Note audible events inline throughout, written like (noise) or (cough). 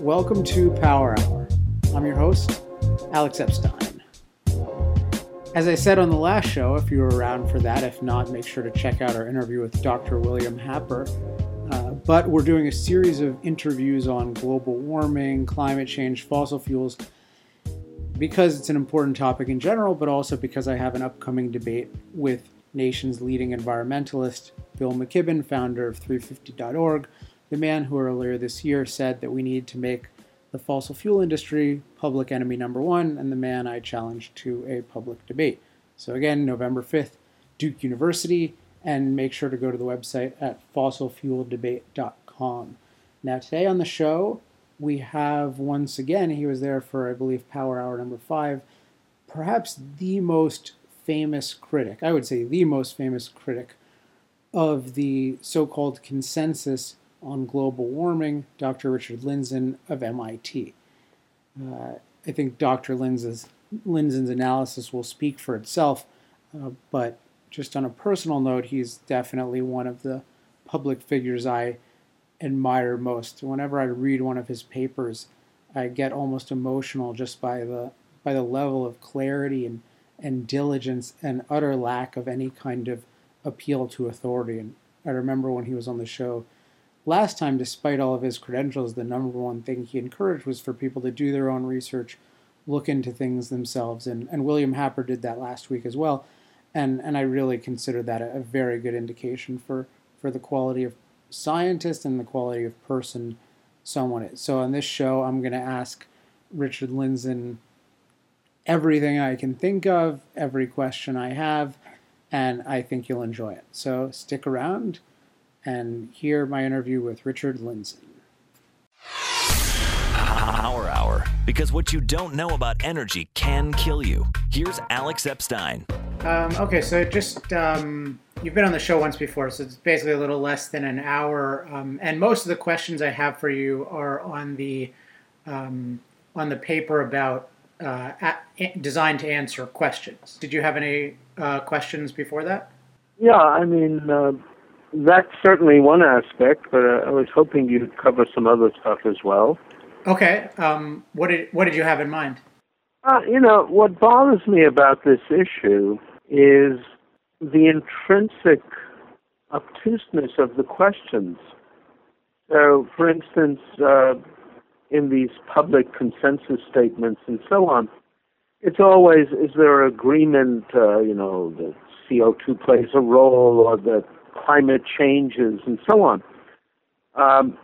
Welcome to Power Hour. I'm your host, Alex Epstein. As I said on the last show, if you were around for that, if not, make sure to check out our interview with Dr. William Happer. Uh, but we're doing a series of interviews on global warming, climate change, fossil fuels, because it's an important topic in general, but also because I have an upcoming debate with nation's leading environmentalist, Bill McKibben, founder of 350.org, the man who earlier this year said that we need to make the fossil fuel industry public enemy number one, and the man I challenged to a public debate. So, again, November 5th, Duke University, and make sure to go to the website at fossilfueldebate.com. Now, today on the show, we have once again, he was there for, I believe, Power Hour number five, perhaps the most famous critic, I would say the most famous critic of the so called consensus on global warming, Dr. Richard Lindzen of MIT. Uh, I think Dr. Lindzen's, Lindzen's analysis will speak for itself, uh, but just on a personal note, he's definitely one of the public figures I admire most. Whenever I read one of his papers, I get almost emotional just by the by the level of clarity and, and diligence and utter lack of any kind of appeal to authority. And I remember when he was on the show last time, despite all of his credentials, the number one thing he encouraged was for people to do their own research, look into things themselves. And, and William Happer did that last week as well. And, and I really consider that a, a very good indication for, for the quality of scientist and the quality of person someone is. So on this show, I'm going to ask Richard Lindzen everything I can think of, every question I have, and I think you'll enjoy it. So stick around and hear my interview with Richard Lindzen. Power Hour, because what you don't know about energy can kill you. Here's Alex Epstein. Um, okay, so just um, you've been on the show once before, so it's basically a little less than an hour, um, and most of the questions I have for you are on the um, on the paper about uh, at, designed to answer questions. Did you have any uh, questions before that? Yeah, I mean, uh, that's certainly one aspect, but uh, I was hoping you'd cover some other stuff as well. Okay. Um, what did what did you have in mind? Uh, you know, what bothers me about this issue is the intrinsic obtuseness of the questions. So, for instance, uh, in these public consensus statements and so on, it's always is there agreement, uh, you know, that CO2 plays a role or that climate changes and so on. Um,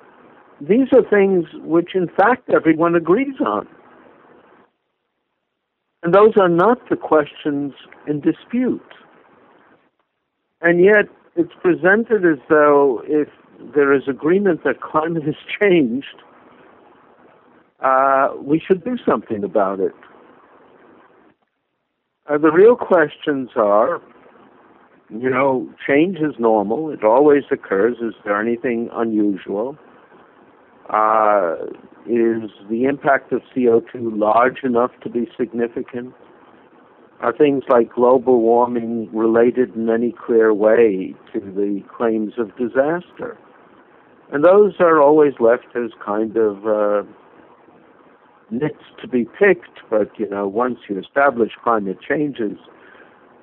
these are things which, in fact, everyone agrees on. And those are not the questions in dispute. And yet, it's presented as though if there is agreement that climate has (laughs) changed, uh, we should do something about it. Uh, the real questions are you know, change is normal. It always occurs. Is there anything unusual? Uh, is the impact of CO2 large enough to be significant? Are things like global warming related in any clear way to the claims of disaster? And those are always left as kind of uh, nits to be picked, but you know, once you establish climate changes,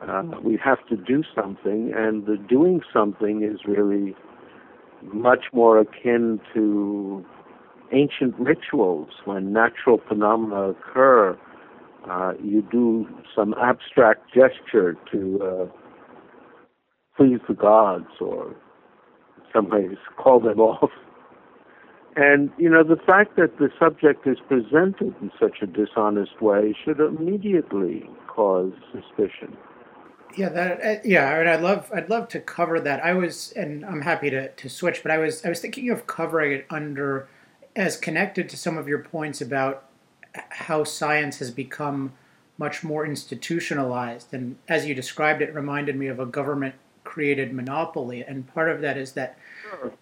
uh, we have to do something, and the doing something is really much more akin to ancient rituals when natural phenomena occur. Uh, you do some abstract gesture to uh, please the gods, or in call them (laughs) off. And, you know, the fact that the subject is presented in such a dishonest way should immediately cause suspicion. Yeah, that uh, yeah, I mean, I'd love I'd love to cover that. I was, and I'm happy to, to switch, but I was I was thinking of covering it under as connected to some of your points about how science has become much more institutionalized. And as you described it, reminded me of a government created monopoly. And part of that is that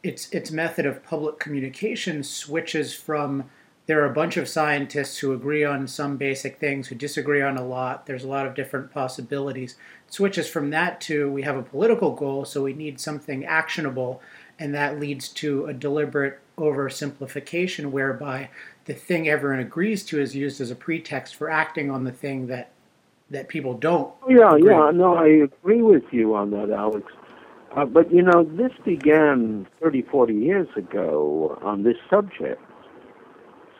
its its method of public communication switches from there are a bunch of scientists who agree on some basic things, who disagree on a lot. There's a lot of different possibilities. It switches from that to we have a political goal, so we need something actionable, and that leads to a deliberate oversimplification whereby the thing everyone agrees to is used as a pretext for acting on the thing that that people don't. Yeah, agree. yeah, no, I agree with you on that, Alex. Uh, but you know, this began 30, 40 years ago on this subject.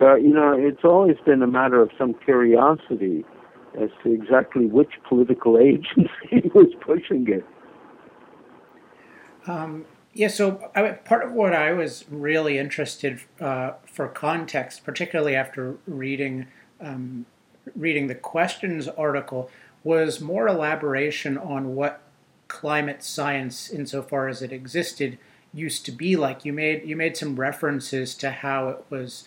So you know, it's always been a matter of some curiosity as to exactly which political (laughs) agency was pushing it. Um, yeah, so I, part of what I was really interested uh, for context, particularly after reading um, reading the questions article, was more elaboration on what climate science, insofar as it existed, used to be like. You made you made some references to how it was,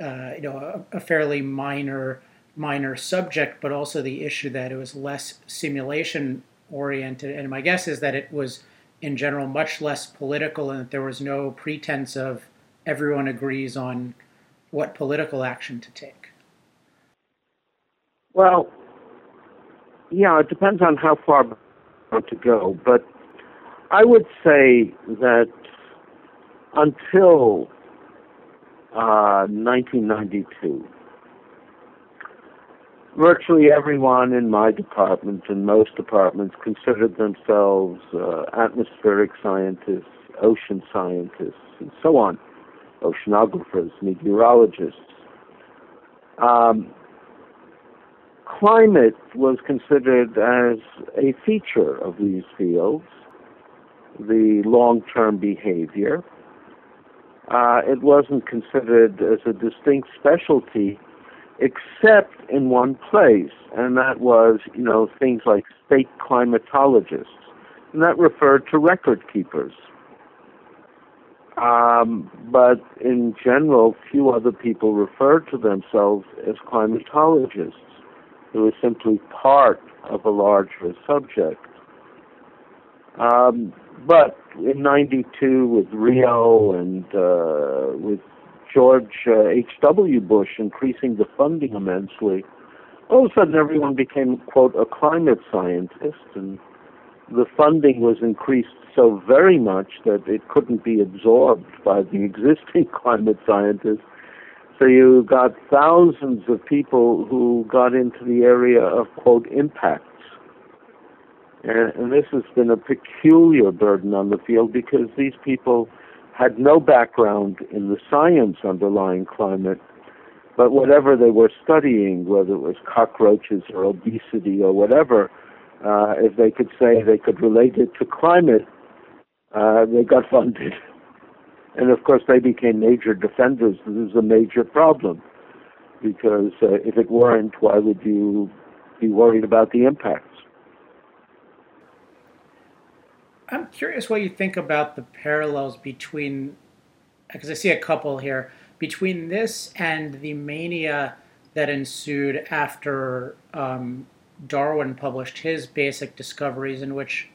uh, you know, a, a fairly minor minor subject, but also the issue that it was less simulation oriented. And my guess is that it was in general much less political and that there was no pretense of everyone agrees on what political action to take? Well, yeah, it depends on how far want to go, but I would say that until uh, 1992, virtually everyone in my department and most departments considered themselves uh, atmospheric scientists, ocean scientists, and so on, oceanographers, meteorologists. Um, climate was considered as a feature of these fields, the long-term behavior. Uh, it wasn't considered as a distinct specialty except in one place, and that was, you know, things like state climatologists, and that referred to record keepers. Um, but in general, few other people referred to themselves as climatologists. It was simply part of a larger subject. Um, but in 92 with Rio and uh, with George H.W. Uh, Bush increasing the funding immensely, all of a sudden everyone became, quote, a climate scientist, and the funding was increased so very much that it couldn't be absorbed by the (laughs) existing climate scientists. So you got thousands of people who got into the area of, quote, impacts. And, and this has been a peculiar burden on the field because these people had no background in the science underlying climate, but whatever they were studying, whether it was cockroaches or obesity or whatever, uh, if they could say they could relate it to climate, uh, they got (laughs) funded. And of course, they became major defenders. This is a major problem because uh, if it weren't, why would you be worried about the impacts? I'm curious what you think about the parallels between, because I see a couple here, between this and the mania that ensued after um, Darwin published his basic discoveries, in which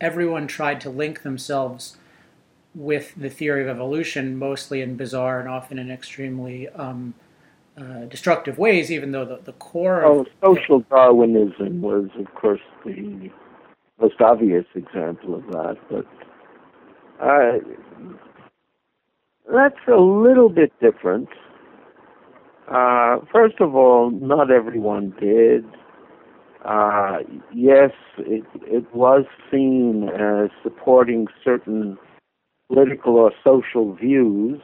everyone tried to link themselves with the theory of evolution, mostly in bizarre and often in extremely um, uh, destructive ways, even though the, the core of. Oh, social Darwinism was, of course, the most obvious example of that, but uh, that's a little bit different. Uh, first of all, not everyone did. Uh, yes, it, it was seen as supporting certain political or social views.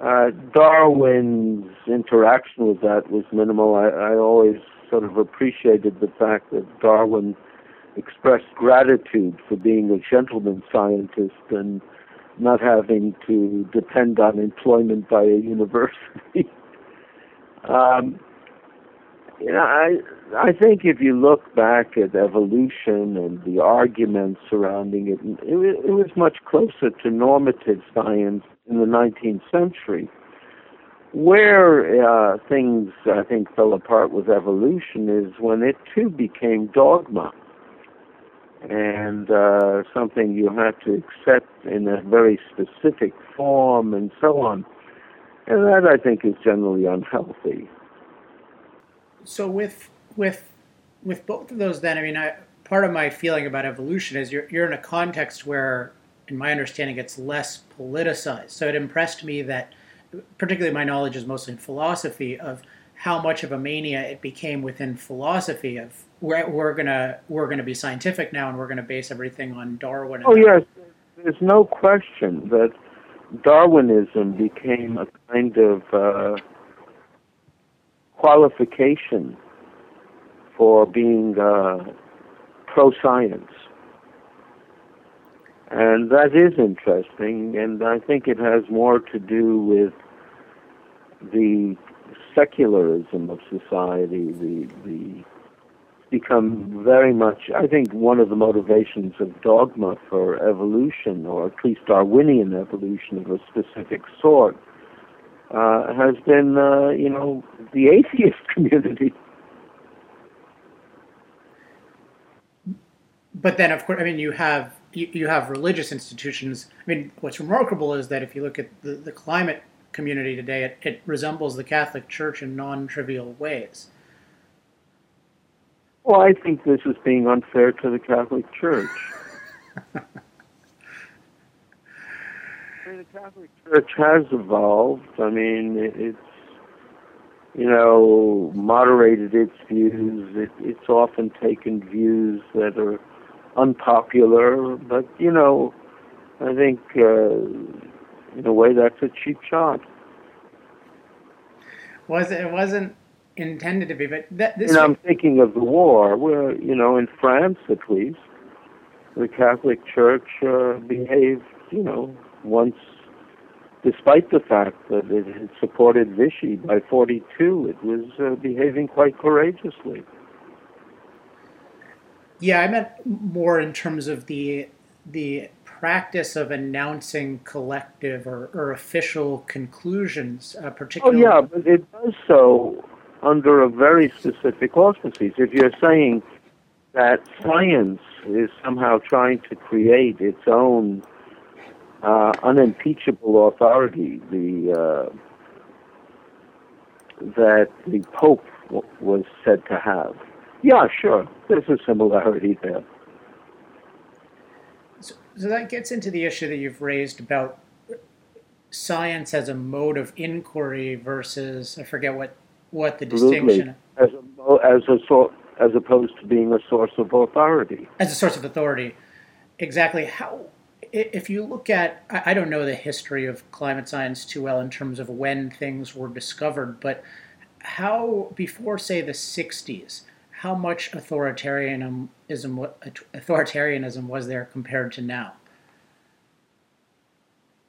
Uh, Darwin's interaction with that was minimal. I, I always sort of appreciated the fact that Darwin expressed gratitude for being a gentleman scientist and not having to depend on employment by a university. (laughs) um, you know, I I think if you look back at evolution and the arguments surrounding it, it, it was much closer to normative science in the 19th century. Where uh, things, I think, fell apart with evolution is when it too became dogma and uh, something you have to accept in a very specific form and so on. And that, I think, is generally unhealthy. So, with with with both of those, then I mean, I, part of my feeling about evolution is you're you're in a context where, in my understanding, it's less politicized. So it impressed me that, particularly my knowledge is mostly in philosophy of how much of a mania it became within philosophy of we're, we're gonna we're gonna be scientific now and we're gonna base everything on Darwin. oh yes, there's no question that Darwinism became a kind of uh, qualification for being uh, pro science. And that is interesting, and I think it has more to do with the secularism of society, the, the become very much, I think, one of the motivations of dogma for evolution, or at least Darwinian evolution of a specific sort, uh, has been, uh, you know, the atheist (laughs) community. But then, of course, I mean, you have you, you have religious institutions. I mean, what's remarkable is that if you look at the, the climate community today, it, it resembles the Catholic Church in non-trivial ways. Well, I think this is being unfair to the Catholic Church. (laughs) I mean, the Catholic Church has evolved. I mean, it's you know moderated its views. It, it's often taken views that are unpopular, but you know, I think uh, in a way that's a cheap shot. Was it? It wasn't intended to be, but that, this. And I'm thinking of the war, where you know, in France at least, the Catholic Church uh, behaved, you know, once, despite the fact that it had supported Vichy by 42, it was uh, behaving quite courageously. Yeah, I meant more in terms of the the practice of announcing collective or, or official conclusions, uh, particularly. Oh yeah, but it does so under a very specific auspices. If you're saying that science is somehow trying to create its own uh, unimpeachable authority, the uh, that the Pope w- was said to have. Yeah, sure, there's a similarity there. So, that gets into the issue that you've raised about science as a mode of inquiry versus I forget what what the distinction as a, as a sort as opposed to being a source of authority. As a source of authority. Exactly how if you look at i don't know the history of climate science too well in terms of when things were discovered but how before say the 60s how much authoritarianism authoritarianism was there compared to now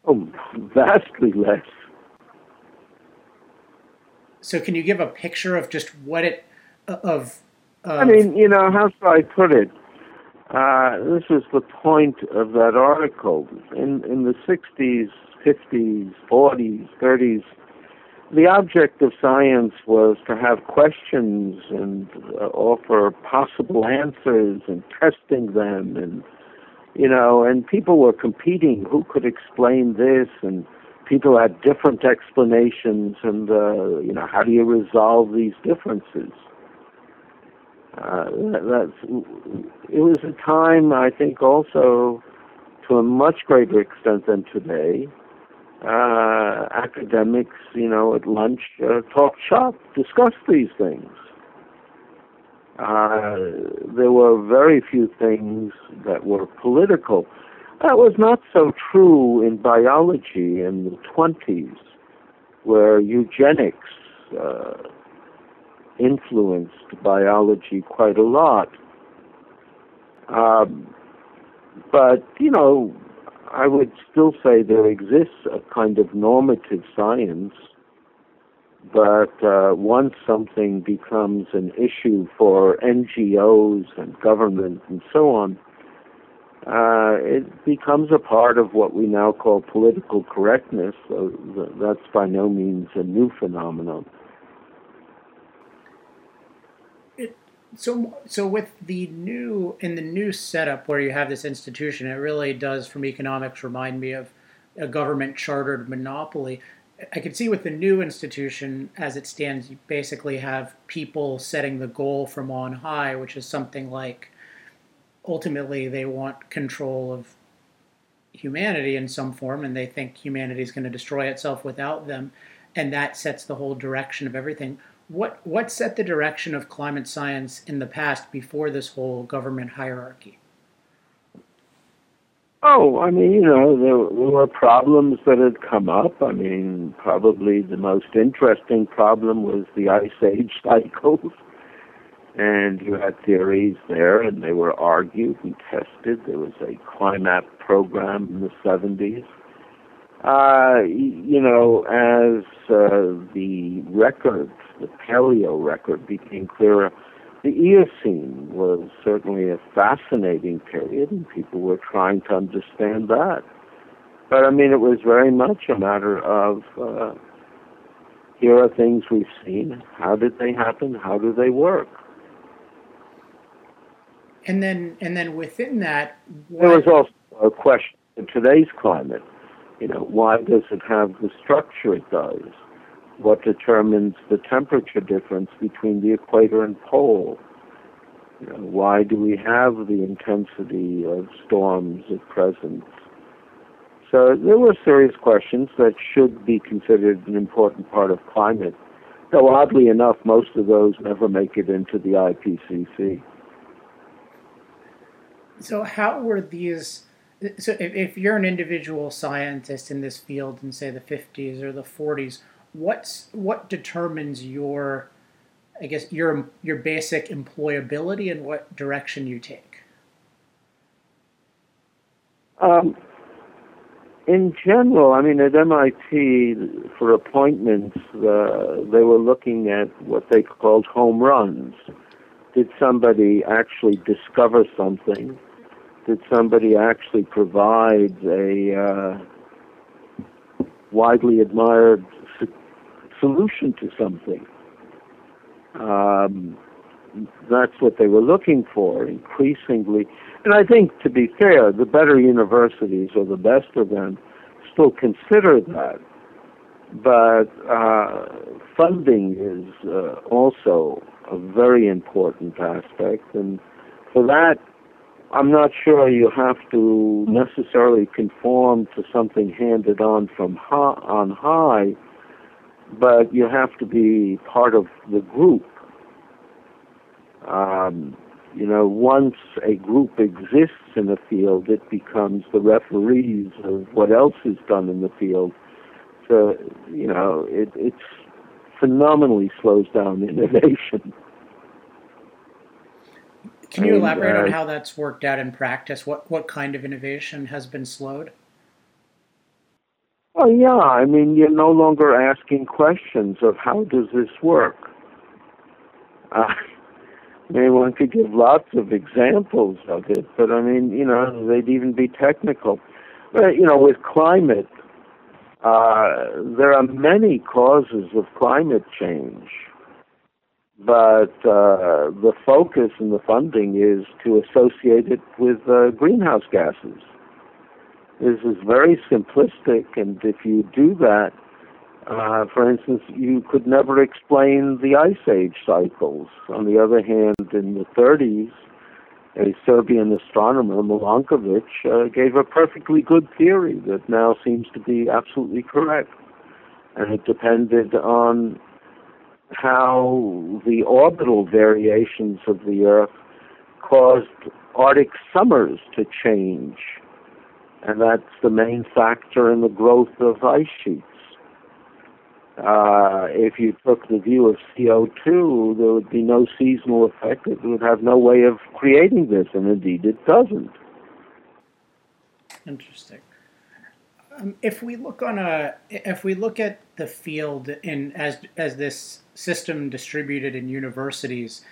oh vastly less so can you give a picture of just what it of? of I mean, you know, how should I put it? Uh, this is the point of that article. In in the '60s, '50s, '40s, '30s, the object of science was to have questions and uh, offer possible answers and testing them, and you know, and people were competing who could explain this and people had different explanations, and uh, you know, how do you resolve these differences? Uh, that's it was a time I think also to a much greater extent than today. Uh, academics, you know, at lunch uh, talk shop, discuss these things. Uh, there were very few things that were political. That was not so true in biology in the 20s, where eugenics uh, influenced biology quite a lot. Um, but, you know, I would still say there exists a kind of normative science, but uh, once something becomes an issue for NGOs and government and so on, uh, it becomes a part of what we now call political correctness. So that's by no means a new phenomenon. It, so, so with the new in the new setup where you have this institution, it really does, from economics, remind me of a government chartered monopoly. I can see with the new institution as it stands, you basically have people setting the goal from on high, which is something like ultimately they want control of humanity in some form and they think humanity is going to destroy itself without them and that sets the whole direction of everything what what set the direction of climate science in the past before this whole government hierarchy oh i mean you know there, there were problems that had come up i mean probably the most interesting problem was the ice age (laughs) cycles and you had theories there, and they were argued and tested. There was a climate program in the 70s. Uh, you know, as uh, the record, the paleo record, became clearer, the Eocene was certainly a fascinating period, and people were trying to understand that. But I mean, it was very much a matter of uh, here are things we've seen. How did they happen? How do they work? And then, and then within that, what... there was also a question in today's climate. You know, why does it have the structure it does? What determines the temperature difference between the equator and pole? You know, why do we have the intensity of storms at present? So there were serious questions that should be considered an important part of climate. Though oddly enough, most of those never make it into the IPCC. So, how were these? So, if, if you're an individual scientist in this field in, say, the 50s or the 40s, what's what determines your, I guess, your your basic employability and what direction you take? Um, in general, I mean, at MIT, for appointments, uh, they were looking at what they called home runs. Did somebody actually discover something? Did somebody actually provide a uh, widely admired solution to something. Um, that's what they were looking for increasingly. And I think, to be fair, the better universities or the best of them still consider that. But uh, funding is uh, also a very important aspect. And for that, I'm not sure you have to necessarily conform to something handed on from high, on high, but you have to be part of the group. Um, you know, once a group exists in a field, it becomes the referees of what else is done in the field. So, you know, it it's phenomenally slows down (laughs) innovation. Can you elaborate uh, on how that's worked out in practice? What what kind of innovation has been slowed? Oh yeah, I mean you're no longer asking questions of how does this work. Uh, (laughs) I mean, one could give lots of examples of it, but I mean, you know, they'd even be technical. But you know, with climate, uh, there are many causes of climate change but uh, the focus and the funding is to associate it with uh, greenhouse gases. This is very simplistic, and if you do that, uh, for instance, you could never explain the ice age cycles. On the other hand, in the 30s, a Serbian astronomer, Milankovitch, uh, gave a perfectly good theory that now seems to be absolutely correct. And it depended on how the orbital variations of the Earth caused Arctic summers to change. And that's the main factor in the growth of ice sheets. Uh, if you took the view of CO2, there would be no seasonal effect. It would have no way of creating this, and indeed it doesn't. Interesting. Um, if we look on a, if we look at the field in as as this system distributed in universities,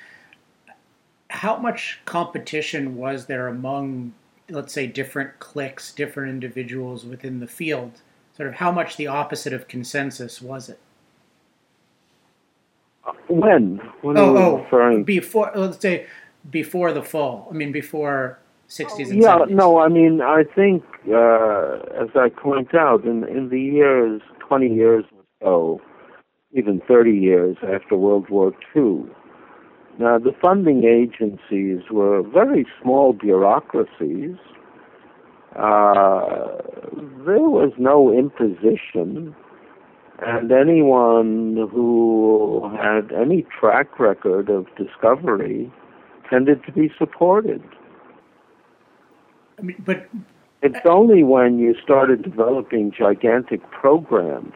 how much competition was there among let's say, different cliques, different individuals within the field? Sort of how much the opposite of consensus was it? When? when oh, oh, referring? before. Let's say before the fall. I mean, before 60s and yeah, 70s. no, I mean, I think, uh, as I point out, in, in the years, 20 years or so, even 30 years after World War II, now the funding agencies were very small bureaucracies. Uh, there was no imposition, and anyone who had any track record of discovery tended to be supported. I mean, but it's only when you started developing gigantic programs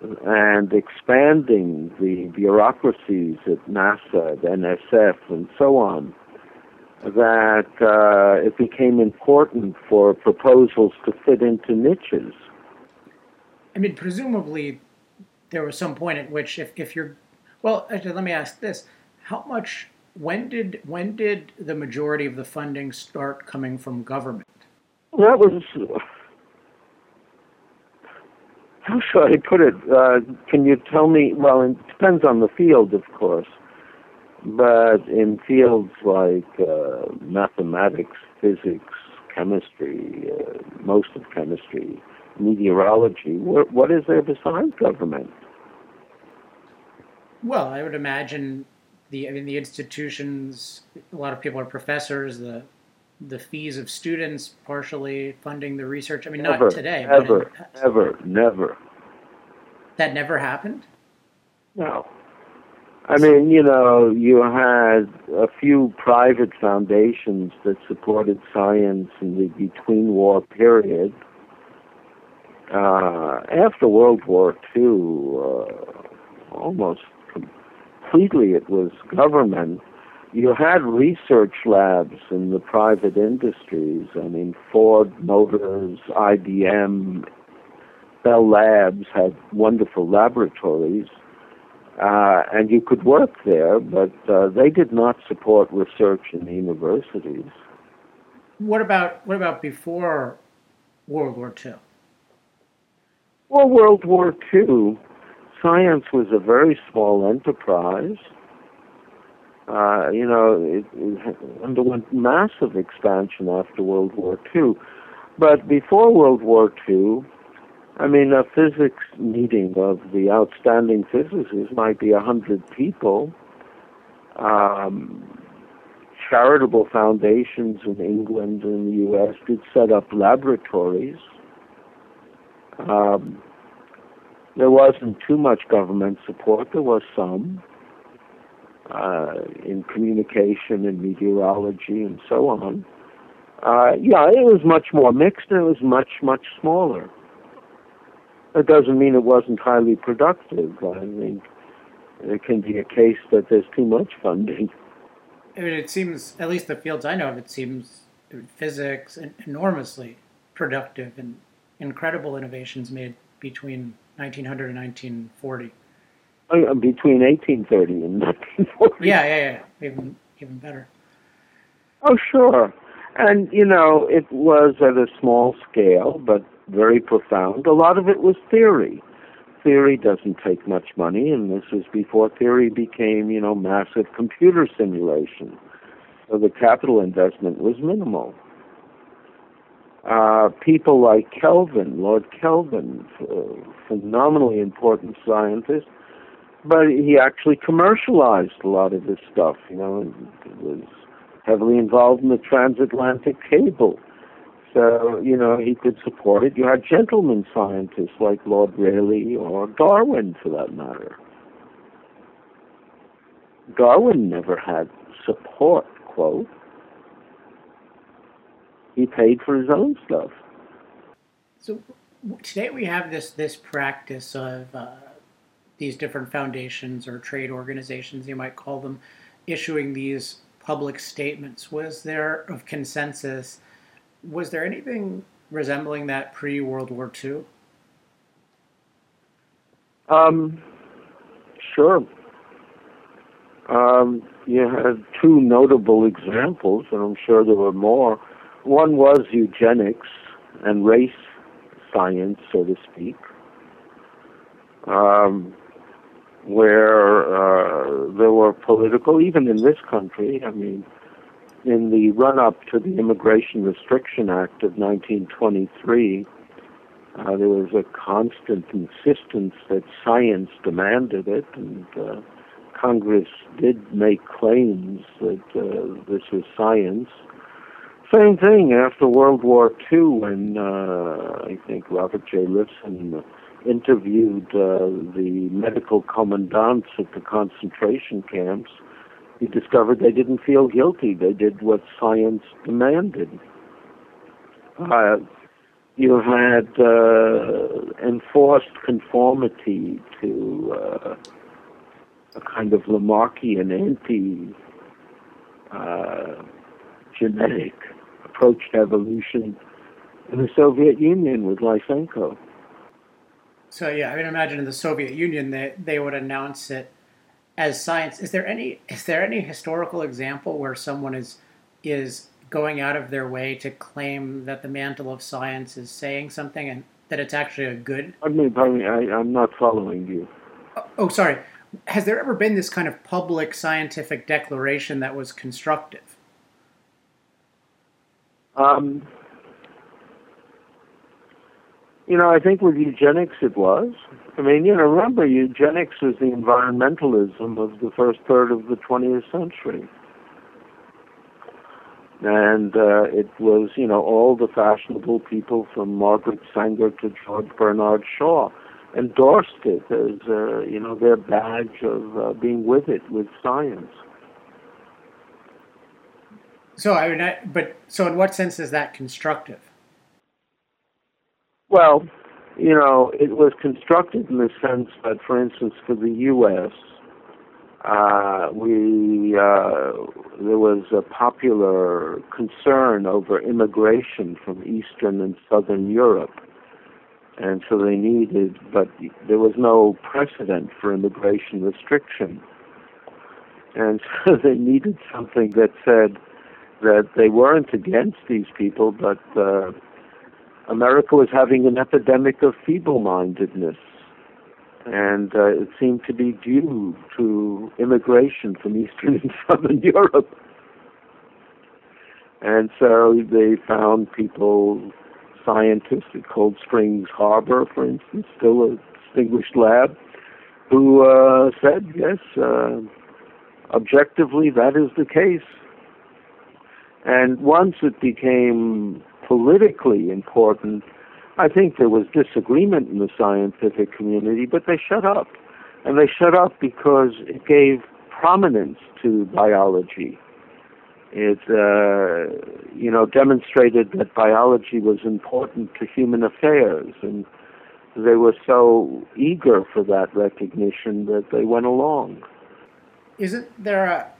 and expanding the bureaucracies at NASA, the NSF, and so on, that uh, it became important for proposals to fit into niches. I mean, presumably, there was some point at which, if, if you're, well, actually, let me ask this: How much when did when did the majority of the funding start coming from government? That was how should I put it? Uh, can you tell me? Well, it depends on the field, of course, but in fields like uh, mathematics, physics, chemistry, uh, most of chemistry, meteorology, what, is there besides government? Well, I would imagine the I mean the institutions. A lot of people are professors. The the fees of students partially funding the research. I mean, never, not today. Ever, in, ever, never. That never happened. No. I mean, you know, you had a few private foundations that supported science in the between war period. Uh, after World War II, uh, almost completely it was government. You had research labs in the private industries. I mean, Ford Motors, IBM, Bell Labs had wonderful laboratories, uh, and you could work there, but uh, they did not support research in the universities. What about what about before World War II? Well, World War II, science was a very small enterprise. Uh, you know, it, it underwent massive expansion after World War II. But before World War II, I mean, a physics meeting of the outstanding physicists might be a hundred people. Um, charitable foundations in England and the U.S. did set up laboratories. Um, there wasn't too much government support. There was some uh, in communication and meteorology and so on. Uh, yeah, it was much more mixed and it was much, much smaller. It doesn't mean it wasn't highly productive. I mean, it can be a case that there's too much funding. I mean, it seems, at least the fields I know of, it seems physics enormously productive and incredible innovations made between 1900 and 1940. Uh, between 1830 and 1940. Yeah, yeah, yeah. Even, even better. Oh, sure. And, you know, it was at a small scale, but very profound. A lot of it was theory. Theory doesn't take much money, and this was before theory became, you know, massive computer simulation. So the capital investment was minimal uh, people like Kelvin, Lord Kelvin, uh, phenomenally important scientist, but he actually commercialized a lot of this stuff. You know, and was heavily involved in the transatlantic cable. So, you know, he could support it. You had gentlemen scientists like Lord Rayleigh or Darwin, for that matter. Darwin never had support, quote he paid for his own stuff. So today we have this this practice of uh, these different foundations or trade organizations, you might call them, issuing these public statements. Was there of consensus? Was there anything resembling that pre World War II? Um, sure. Um, you had two notable examples, and I'm sure there were more. One was eugenics and race science, so to speak, um, where uh, there were political, even in this country, I mean, in the run up to the Immigration Restriction Act of 1923, uh, there was a constant insistence that science demanded it, and uh, Congress did make claims that uh, this was science. Same thing after World War II, when uh, I think Robert J. Lifton interviewed uh, the medical commandants at the concentration camps he discovered they didn't feel guilty. They did what science demanded. Uh, you had uh, enforced conformity to uh, a kind of Lamarckian anti uh, genetic approach to evolution in the Soviet Union with Lysenko. So yeah, I mean, imagine in the Soviet Union they they would announce it as science, is there any is there any historical example where someone is is going out of their way to claim that the mantle of science is saying something and that it's actually a good? I mean, pardon me, I, I'm not following you. Oh, oh, sorry. Has there ever been this kind of public scientific declaration that was constructive? Um, you know, I think with eugenics it was. I mean, you know, remember, eugenics was the environmentalism of the first third of the 20th century. And uh, it was, you know, all the fashionable people from Margaret Sanger to George Bernard Shaw endorsed it as, uh, you know, their badge of uh, being with it, with science. So, I mean, I, but so in what sense is that constructive? Well, you know, it was constructed in the sense that, for instance, for the U.S., uh, we uh, there was a popular concern over immigration from Eastern and Southern Europe, and so they needed, but there was no precedent for immigration restriction, and (laughs) so they needed something that said that they weren't against these people, but uh, America was having an epidemic of feeble-mindedness, and uh, it seemed to be due to immigration from Eastern and (laughs) Southern Europe. And so they found people, scientists at Cold Springs Harbor, for instance, still a distinguished lab, who uh, said, yes, uh, objectively that is the case. And once it became politically important, I think there was disagreement in the scientific community, but they shut up. And they shut up because it gave prominence to biology. It, uh, you know, demonstrated that biology was important to human affairs, and they were so eager for that recognition that they went along. Isn't there a,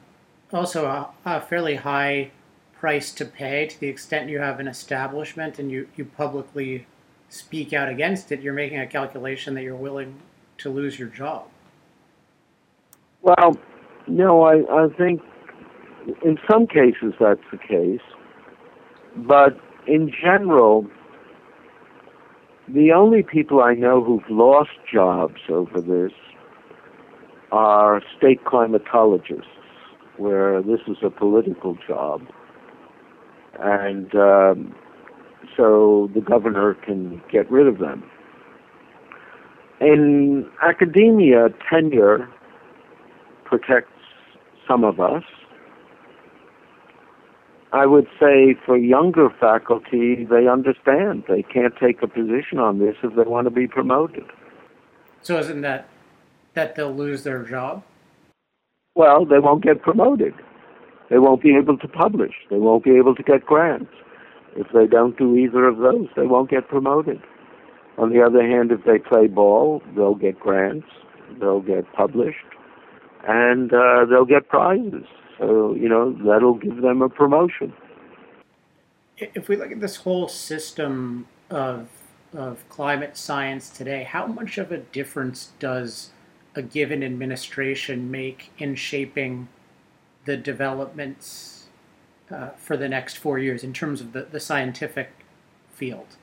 also a, a fairly high price to pay to the extent you have an establishment and you, you publicly speak out against it, you're making a calculation that you're willing to lose your job. Well, no, I, I think in some cases that's the case, but in general, the only people I know who've lost jobs over this are state climatologists, where this is a political job and um, so the governor can get rid of them. In academia, tenure protects some of us. I would say for younger faculty, they understand. They can't take a position on this if they want to be promoted. So isn't that that they'll lose their job? Well, they won't get promoted. They won't be able to publish. They won't be able to get grants. If they don't do either of those, they won't get promoted. On the other hand, if they play ball, they'll get grants, they'll get published, and uh, they'll get prizes. So, you know, that'll give them a promotion. If we look at this whole system of, of climate science today, how much of a difference does a given administration make in shaping the developments uh, for the next four years in terms of the, the scientific field?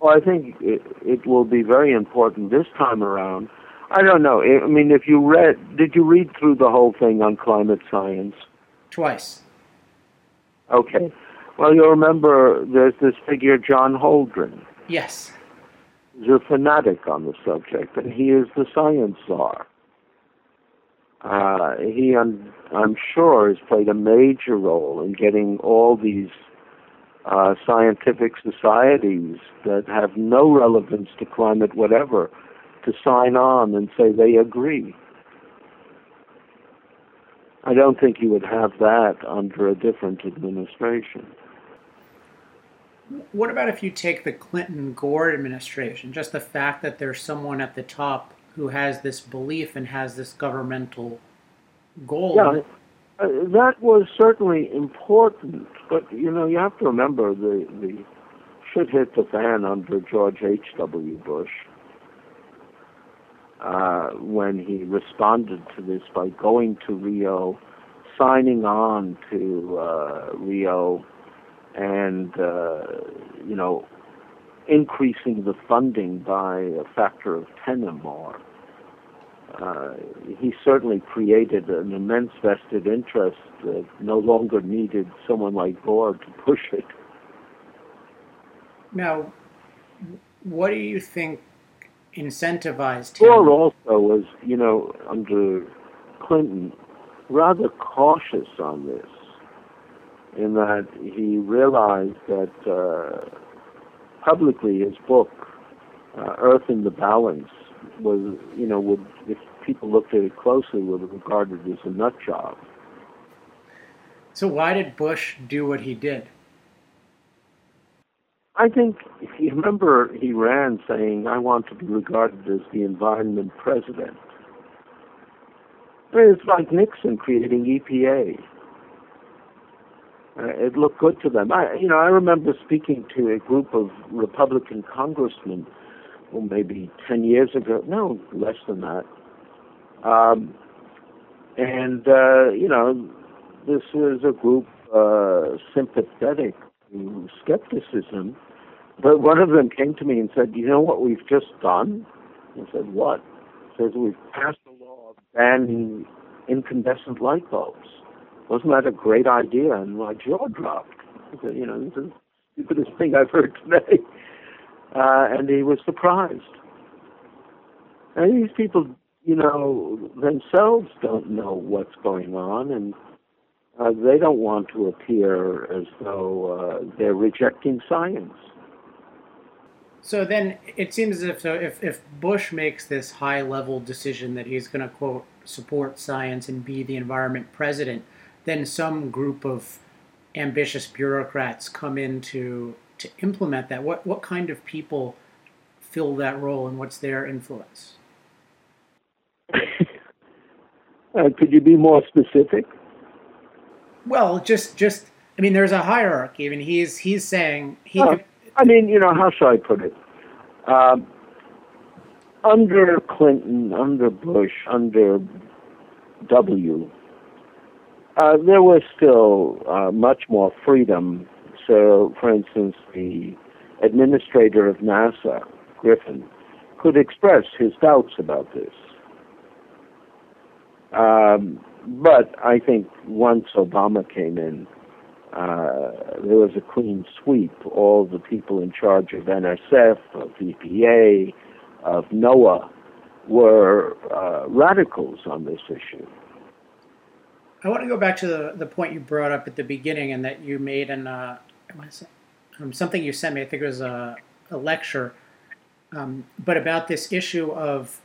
Well, I think it, it will be very important this time around. I don't know. I mean, if you read, did you read through the whole thing on climate science? Twice. Okay. Well, you'll remember there's this figure, John Holdren. Yes. He's a fanatic on the subject, and he is the science czar. Uh, he, I'm, I'm sure, has played a major role in getting all these uh, scientific societies that have no relevance to climate whatever to sign on and say they agree. I don't think you would have that under a different administration. What about if you take the Clinton Gore administration? Just the fact that there's someone at the top who has this belief and has this governmental goal. Yeah, uh, that was certainly important, but you know you have to remember the the shit hit the fan under George H. W. Bush uh, when he responded to this by going to Rio, signing on to uh, Rio, and uh, you know increasing the funding by a factor of ten or more. Uh, he certainly created an immense vested interest that no longer needed someone like Gore to push it. Now, what do you think incentivized him? Gore also was, you know, under Clinton, rather cautious on this, in that he realized that uh, publicly his book, uh, Earth in the Balance, was, you know, would if people looked at it closely, would have regarded it as a nut job. So why did Bush do what he did? I think if you remember, he ran saying, "I want to be regarded as the environment president." I mean, it's like Nixon creating EPA. Uh, it looked good to them. I, you know, I remember speaking to a group of Republican congressmen well, maybe 10 years ago, no, less than that. Um, and, uh, you know, this is a group uh, sympathetic to skepticism. But one of them came to me and said, You know what we've just done? I said, What? He says, We've passed a law banning incandescent light bulbs. Wasn't that a great idea? And my jaw dropped. Said, You know, this is the stupidest thing I've heard today (laughs) uh, and he was surprised. And these people, you know, themselves don't know what's going on, and uh, they don't want to appear as though uh, they're rejecting science. So then it seems as if so if, if Bush makes this high level decision that he's going to quote support science and be the environment president, then some group of ambitious bureaucrats come in to to implement that? What what kind of people fill that role, and what's their influence? (laughs) uh, could you be more specific? Well, just just I mean, there's a hierarchy. I mean, he's he's saying he. I mean, you know, how shall I put it? Um, under Clinton, under Bush, under W, uh, there was still uh, much more freedom so, for instance, the administrator of NASA, Griffin, could express his doubts about this. Um, but I think once Obama came in, uh, there was a clean sweep. All the people in charge of NSF, of EPA, of NOAA were uh, radicals on this issue. I want to go back to the, the point you brought up at the beginning and that you made in uh, um, something you sent me. I think it was a, a lecture, um, but about this issue of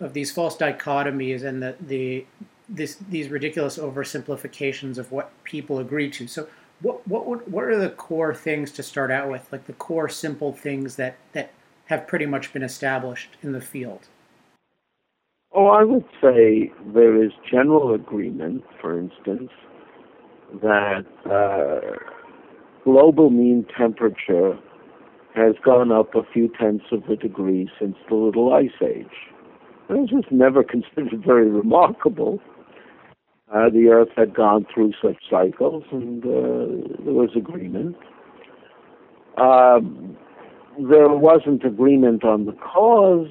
of these false dichotomies and the the this these ridiculous oversimplifications of what people agree to. So, what what what are the core things to start out with, like the core simple things that that have pretty much been established in the field? Oh, I would say there is general agreement, for instance, that uh, global mean temperature has gone up a few tenths of a degree since the Little Ice Age. This was never (laughs) considered very remarkable. Uh, the Earth had gone through such cycles, and uh, there was agreement. Um, there wasn't agreement on the cause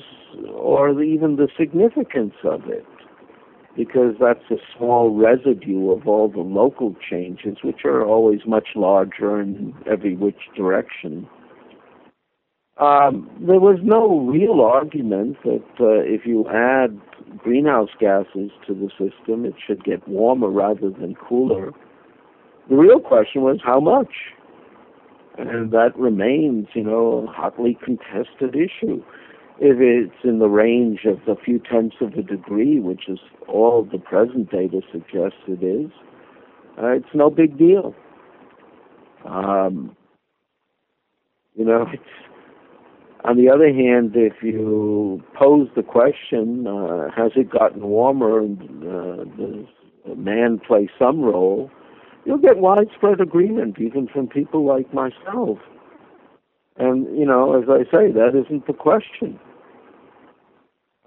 or even the significance of it, because that's a small residue of all the local changes, which are always much larger in every which direction. Um, there was no real argument that uh, if you add greenhouse gases to the system, it should get warmer rather than cooler. The real question was how much? And that remains, you know, a hotly contested issue. If it's in the range of a few tenths of a degree, which is all the present data suggests it is, uh, it's no big deal. Um, you know, on the other hand, if you pose the question, uh, has it gotten warmer and uh, does man play some role, you'll get widespread agreement, even from people like myself. And, you know, as I say, that isn't the question.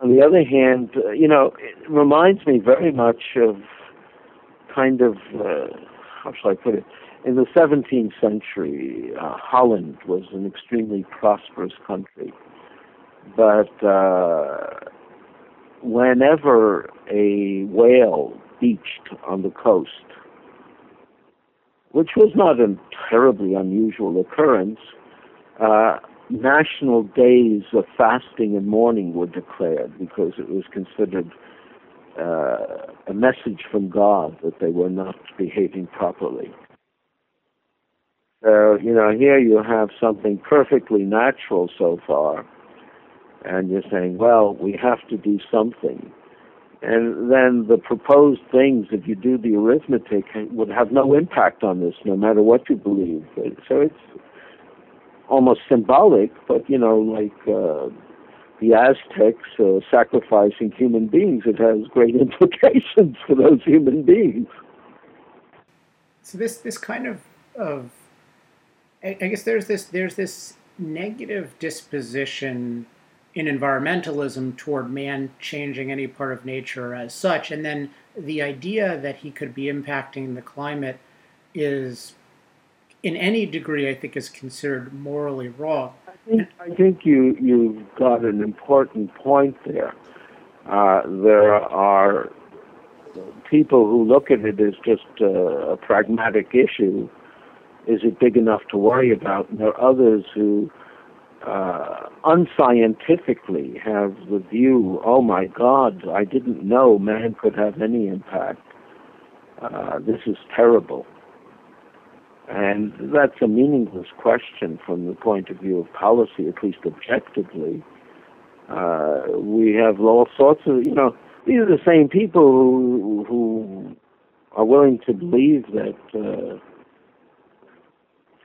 On the other hand, uh, you know, it reminds me very much of kind of, uh, how shall I put it, in the 17th century, uh, Holland was an extremely prosperous country. But uh, whenever a whale beached on the coast, which was not a terribly unusual occurrence, uh, national days of fasting and mourning were declared because it was considered uh, a message from God that they were not behaving properly. So, you know, here you have something perfectly natural so far, and you're saying, well, we have to do something. And then the proposed things, if you do the arithmetic, would have no impact on this, no matter what you believe. So it's almost symbolic, but, you know, like uh, the Aztecs uh, sacrificing human beings, it has great (laughs) implications for those human beings. So this this kind of of I, guess there's this there's this negative disposition in environmentalism toward man changing any part of nature as such, and then the idea that he could be impacting the climate is, in any degree, I think, is considered morally wrong. I think, I think you you've got an important point there. Uh, there are people who look at it as just a, a pragmatic issue is it big enough to worry about? And there are others who uh, unscientifically have the view, oh my God, I didn't know man could have any impact. Uh, this is terrible. And that's a meaningless question from the point of view of policy, at least objectively. Uh, we have all sorts of, you know, these are the same people who, who are willing to believe that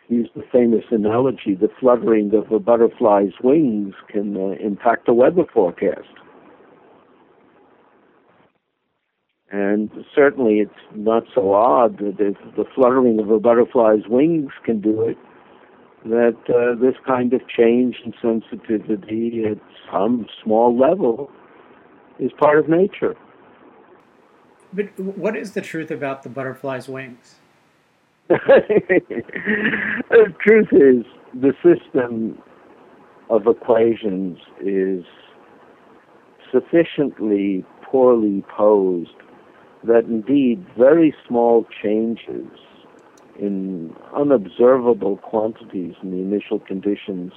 use the famous analogy, the fluttering of a butterfly's wings can uh, impact a weather forecast. And certainly it's not so odd that if the fluttering of a butterfly's wings can do it, that uh, this kind of change in sensitivity at some small level is part of nature. But what is the truth about the butterfly's wings? (laughs) the truth is, the system of equations is sufficiently poorly posed that indeed very small changes in unobservable quantities in the initial conditions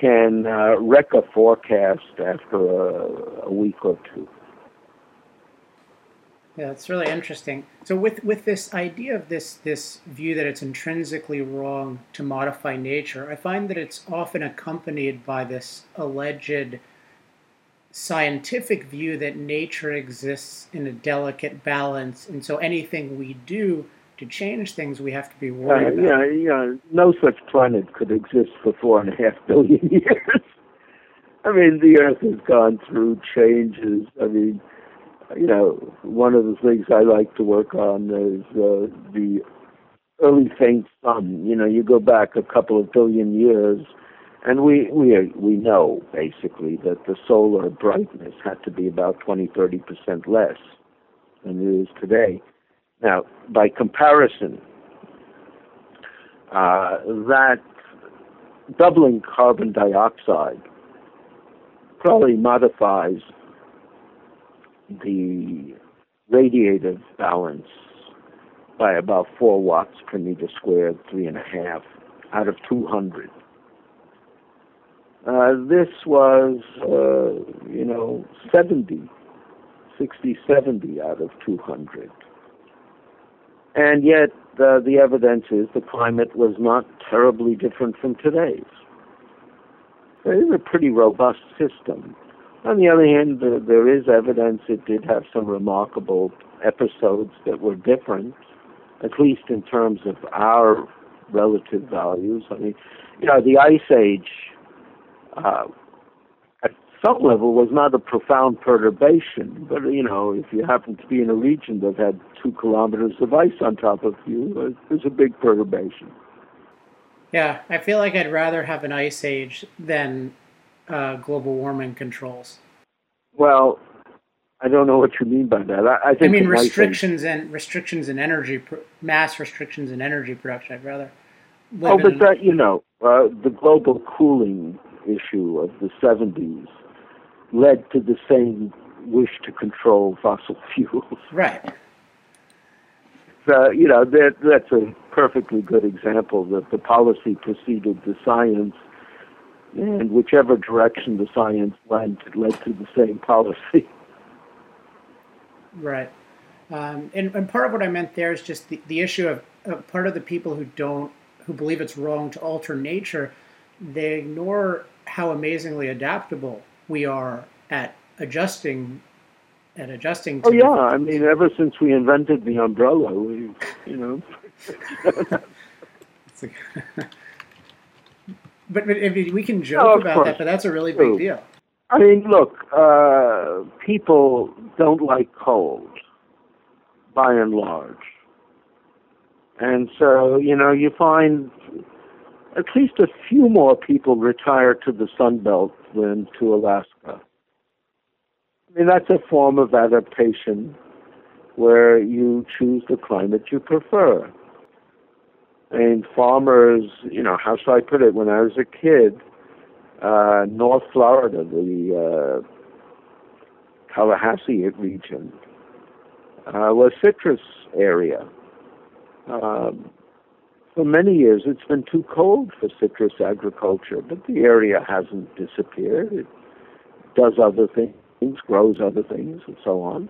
can uh, wreck a forecast after a, a week or two. Yeah, it's really interesting. So with with this idea of this this view that it's intrinsically wrong to modify nature, I find that it's often accompanied by this alleged scientific view that nature exists in a delicate balance, and so anything we do to change things, we have to be worried uh, about. Yeah, yeah. No such planet could exist for four and a half billion (laughs) years. I mean, the Earth has gone through changes. I mean you know, one of the things I like to work on is uh, the early faint sun. You know, you go back a couple of billion years, And we, we, we know, basically, that the solar brightness had to be about 20, 30% less than it is today. Now, by comparison, uh, that doubling carbon dioxide probably modifies the radiative balance by about four watts per meter squared, three and a half out of 200. Uh, this was, uh, you know, 70, 60, 70 out of 200. And yet, uh, the evidence is the climate was not terribly different from today's. So it is a pretty robust system. On the other hand, uh, there is evidence it did have some remarkable episodes that were different, at least in terms of our relative values. I mean, you know, the Ice Age, uh, at some level, was not a profound perturbation, but, you know, if you happen to be in a region that had two kilometers of ice on top of you, it was a big perturbation. Yeah, I feel like I'd rather have an ice age than uh, global warming controls. Well, I don't know what you mean by that. I, I think. I mean restrictions and restrictions in energy, mass restrictions in energy production. I'd rather. oh, but that you know, uh, the global cooling issue of the '70s led to the same wish to control fossil (laughs) fuels. Right. Uh, you know, that that's a perfectly good example that the policy preceded the science, and whichever direction the science went, it led to the same policy. Right. Um, and, and part of what I meant there is just the, the issue of uh, part of the people who don't, who believe it's wrong to alter nature, they ignore how amazingly adaptable we are at adjusting at adjusting. oh yeah, I mean, ever since we invented the umbrella, we, you know. (laughs) but, but if we can joke oh, about course. that, but that's a really big True. deal. I mean, look, uh, people don't like cold, by and large. And so, you know, you find at least a few more people retire to the Sun Belt than to Alaska. I mean, that's a form of adaptation where you choose the climate you prefer. And farmers, you know, how should I put it? When I was a kid, uh, North Florida, the uh, Tallahassee region, uh, was citrus area. Um, for many years, it's been too cold for citrus agriculture, but the area hasn't disappeared. It does other things, grows other things, and so on.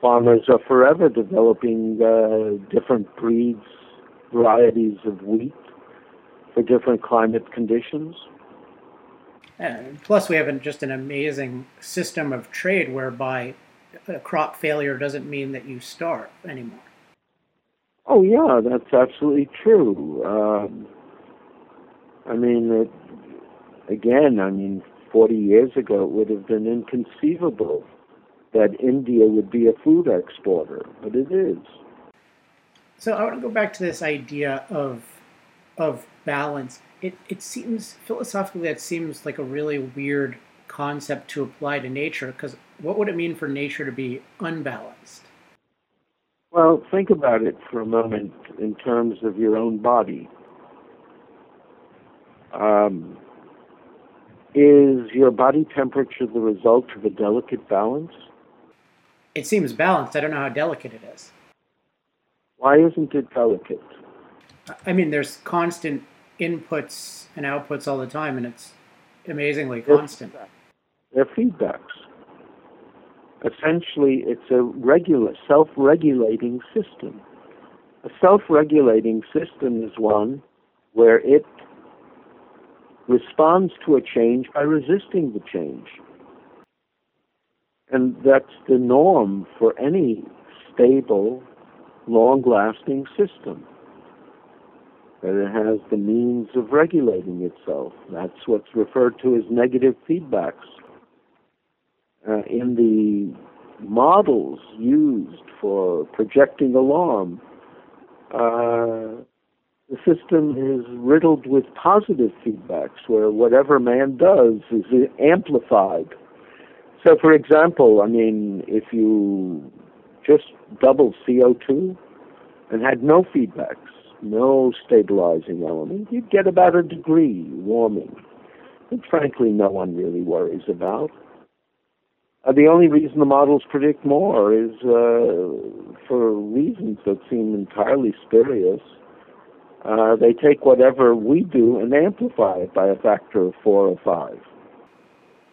Farmers are forever developing uh, different breeds, varieties of wheat for different climate conditions. And plus, we have an, just an amazing system of trade whereby a crop failure doesn't mean that you starve anymore. Oh yeah, that's absolutely true. Um, I mean, it, again, I mean, 40 years ago, it would have been inconceivable that India would be a food exporter, but it is. So I want to go back to this idea of of balance. It, it seems philosophically it seems like a really weird concept to apply to nature because what would it mean for nature to be unbalanced? Well think about it for a moment in terms of your own body. Um, is your body temperature the result of a delicate balance? It seems balanced. I don't know how delicate it is why isn't it delicate i mean there's constant inputs and outputs all the time, and it's amazingly constant. They're feedbacks. Essentially, it's a regular, self-regulating system. A self-regulating system is one where it responds to a change by resisting the change. And that's the norm for any stable, long-lasting system that it has the means of regulating itself. That's what's referred to as negative feedbacks. Uh, in the models used for projecting alarm, uh, the system is riddled with positive feedbacks where whatever man does is amplified. So, for example, I mean, if you just double CO2 and had no feedbacks, no stabilizing element, you'd get about a degree warming, which frankly no one really worries about. Uh, the only reason the models predict more is uh, for reasons that seem entirely spurious. Uh, they take whatever we do and amplify it by a factor of four or five.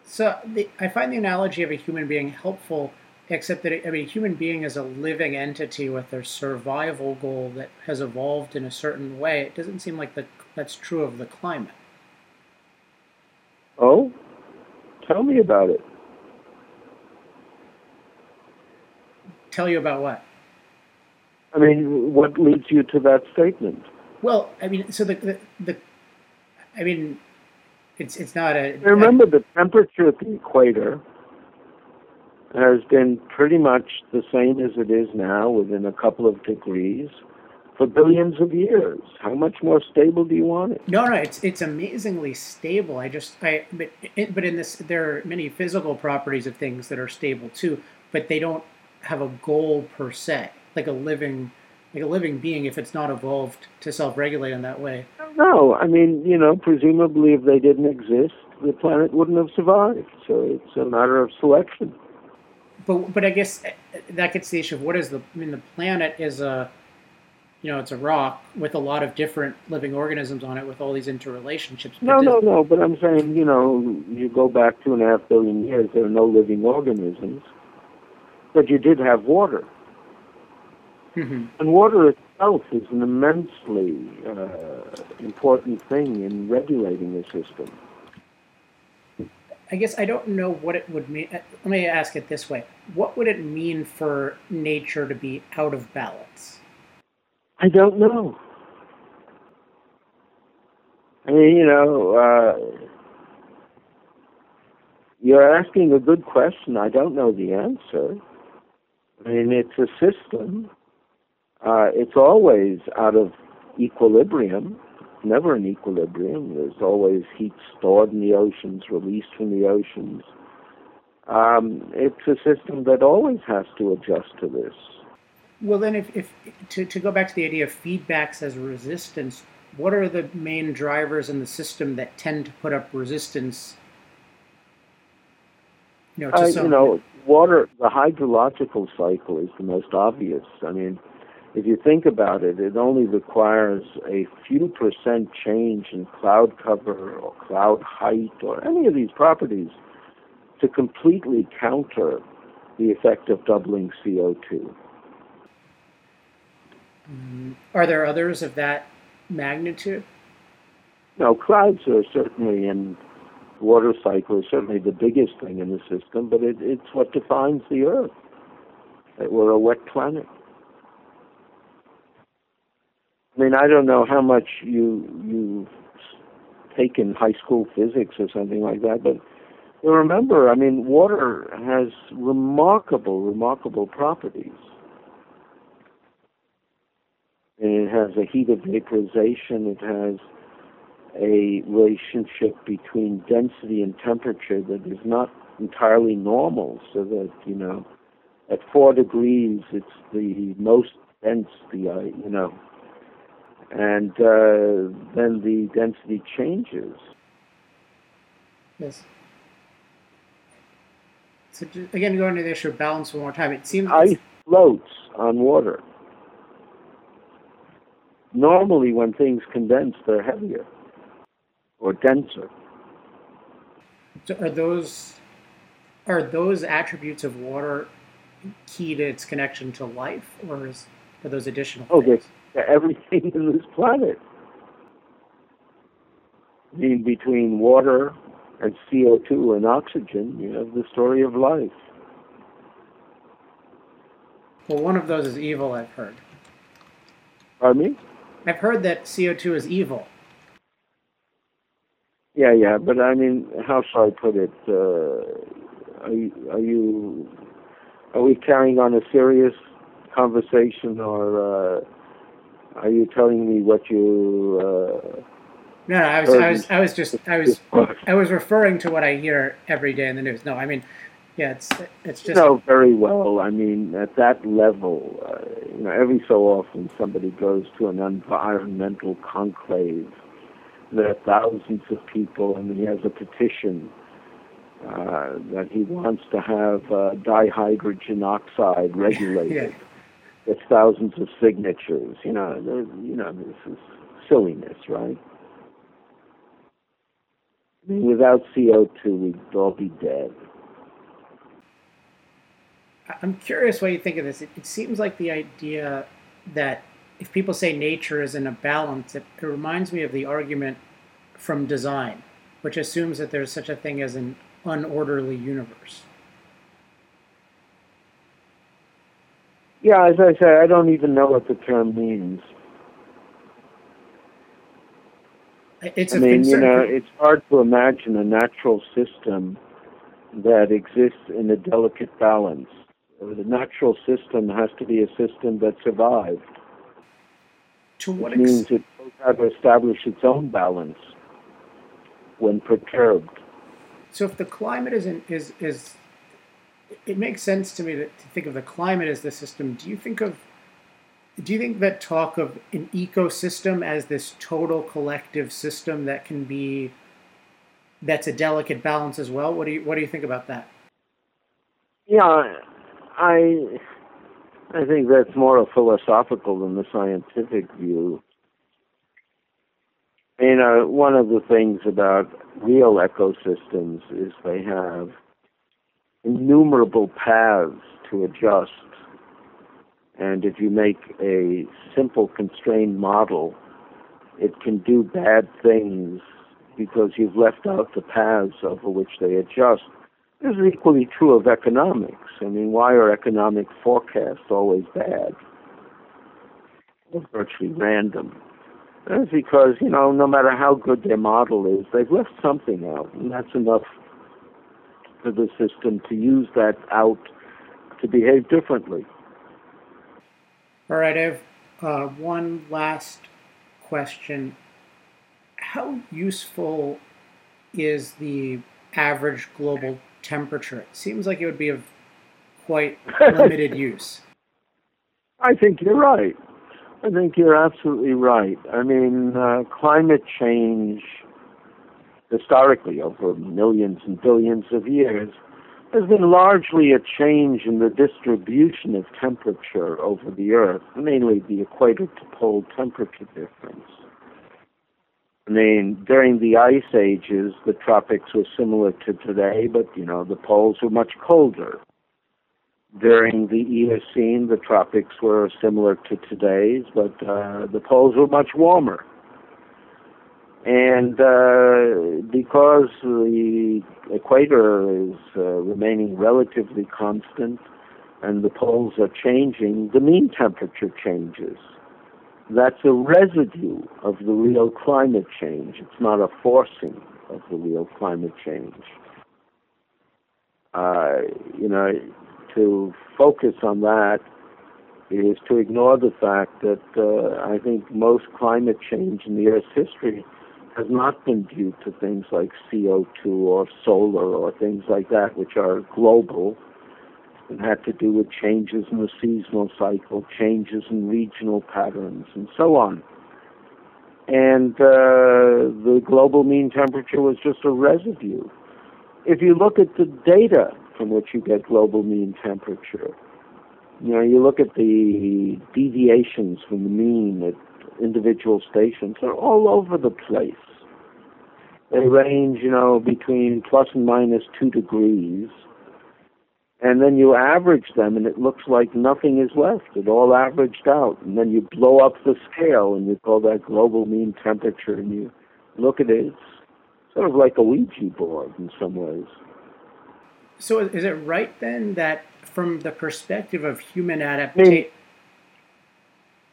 So the, I find the analogy of a human being helpful, except that I mean, a human being is a living entity with a survival goal that has evolved in a certain way. It doesn't seem like the, that's true of the climate. Oh, tell me about it. Tell you about what? I mean, what leads you to that statement? Well, I mean, so the the, the I mean, it's it's not a. Remember, the temperature at the equator has been pretty much the same as it is now, within a couple of degrees, for billions of years. How much more stable do you want it? No, no, it's it's amazingly stable. I just I but it, but in this there are many physical properties of things that are stable too, but they don't have a goal per se, like a living like a living being if it's not evolved to self-regulate in that way. No, I mean, you know, presumably if they didn't exist, the planet wouldn't have survived. So it's a matter of selection. But but I guess uh, that gets the issue of what is the I mean the planet is a you know it's a rock with a lot of different living organisms on it with all these interrelationships. No, no, no. But I'm saying you know you go back two and a half billion years, there are no living organisms but you did have water. Mm-hmm. And water itself is an immensely uh, important thing in regulating the system. I guess I don't know what it would mean. Uh, let me ask it this way What would it mean for nature to be out of balance? I don't know. I mean, you know, uh, you're asking a good question. I don't know the answer. I mean, it's a system. Uh, it's always out of equilibrium, never in equilibrium. There's always heat stored in the oceans, released from the oceans. Um, it's a system that always has to adjust to this. Well, then, if, if to, to go back to the idea of feedbacks as resistance, what are the main drivers in the system that tend to put up resistance? You know, uh, you know water, the hydrological cycle is the most obvious. I mean, if you think about it, it only requires a few percent change in cloud cover or cloud height or any of these properties to completely counter the effect of doubling CO2. Mm, are there others of that magnitude? No, clouds are certainly in water cycle is certainly the biggest thing in the system, but it, it's what defines the Earth. That we're a wet planet. I mean, I don't know how much you you've taken high school physics or something like that, but remember, I mean, water has remarkable, remarkable properties. It has a heat of vaporization. It has a relationship between density and temperature that is not entirely normal, so that, you know, at four degrees it's the most dense, the, uh, you know, and uh, then the density changes. Yes. So again, going to the issue of balance one more time, it seems ice floats on water. Normally, when things condense, they're heavier or denser. So are those are those attributes of water key to its connection to life, or is, are those additional? Oh, things? Everything in this planet. I mean, between water and CO2 and oxygen, you have the story of life. Well, one of those is evil, I've heard. Pardon me? I've heard that CO2 is evil. Yeah, yeah, but I mean, how shall I put it? Uh, are you, are you are we carrying on a serious conversation, or uh, Are you telling me what you? Uh, no, no. I was, I was, I was just, I was, I was referring to what I hear every day in the news. No, I mean, yeah, it's, it's just. You know very well. I mean, at that level, uh, you know, every so often somebody goes to an environmental conclave. There are thousands of people, and he has a petition uh, that he wants to have uh, dihydrogen oxide (laughs) regulated. yeah. It's thousands of signatures. You know, you know, this is silliness, right? I mean, without CO2, we'd all be dead. I'm curious what you think of this. It, it, seems like the idea that if people say nature is in a balance, it, it reminds me of the argument from design, which assumes that there's such a thing as an unorderly universe. Yeah, as I say, I don't even know what the term means. It's I mean, you know, it's hard to imagine a natural system that exists in a delicate balance. The natural system has to be a system that survived. To what extent? means it has to establish its own balance when perturbed. So if the climate is in, is is it makes sense to me to, to think of the climate as the system. Do you think of do you think that talk of an ecosystem as this total collective system that can be that's a delicate balance as well? What do you what do you think about that? Yeah, I I think that's more a philosophical than the scientific view. You know, one of the things about real ecosystems is they have innumerable paths to adjust. And if you make a simple constrained model, it can do bad things because you've left out the paths over which they adjust. This is equally true of economics. I mean, why are economic forecasts always bad? They're virtually random. That's because, you know, no matter how good their model is, they've left something out, and that's enough for the system to use that out to behave differently. All right, I have uh, one last question. How useful is the average global temperature? It seems like it would be of quite (laughs) limited use. I think you're right. I think you're absolutely right. I mean, uh, climate change, historically, over millions and billions of years, there's been largely a change in the distribution of temperature over the Earth, mainly the equator to pole temperature difference. I mean, during the ice ages, the tropics were similar to today, but, you know, the poles were much colder. During the Eocene, the tropics were similar to today's, but uh, the poles were much warmer. And uh, because the equator is uh, remaining relatively constant and the poles are changing, the mean temperature changes. That's a residue of the real climate change. It's not a forcing of the real climate change. Uh, you know, to focus on that is to ignore the fact that uh, I think most climate change in the Earth's history has not been due to things like CO2 or solar or things like that, which are global and had to do with changes in the seasonal cycle, changes in regional patterns, and so on. And uh, the global mean temperature was just a residue. If you look at the data from which you get global mean temperature. You know, you look at the deviations from the mean at individual stations, they're all over the place. They range, you know, between plus and minus two degrees. And then you average them, and it looks like nothing is left. It all averaged out. And then you blow up the scale, and you call that global mean temperature, and you look at it. It's sort of like a Ouija board in some ways. So is it right then that from the perspective of human adaptation?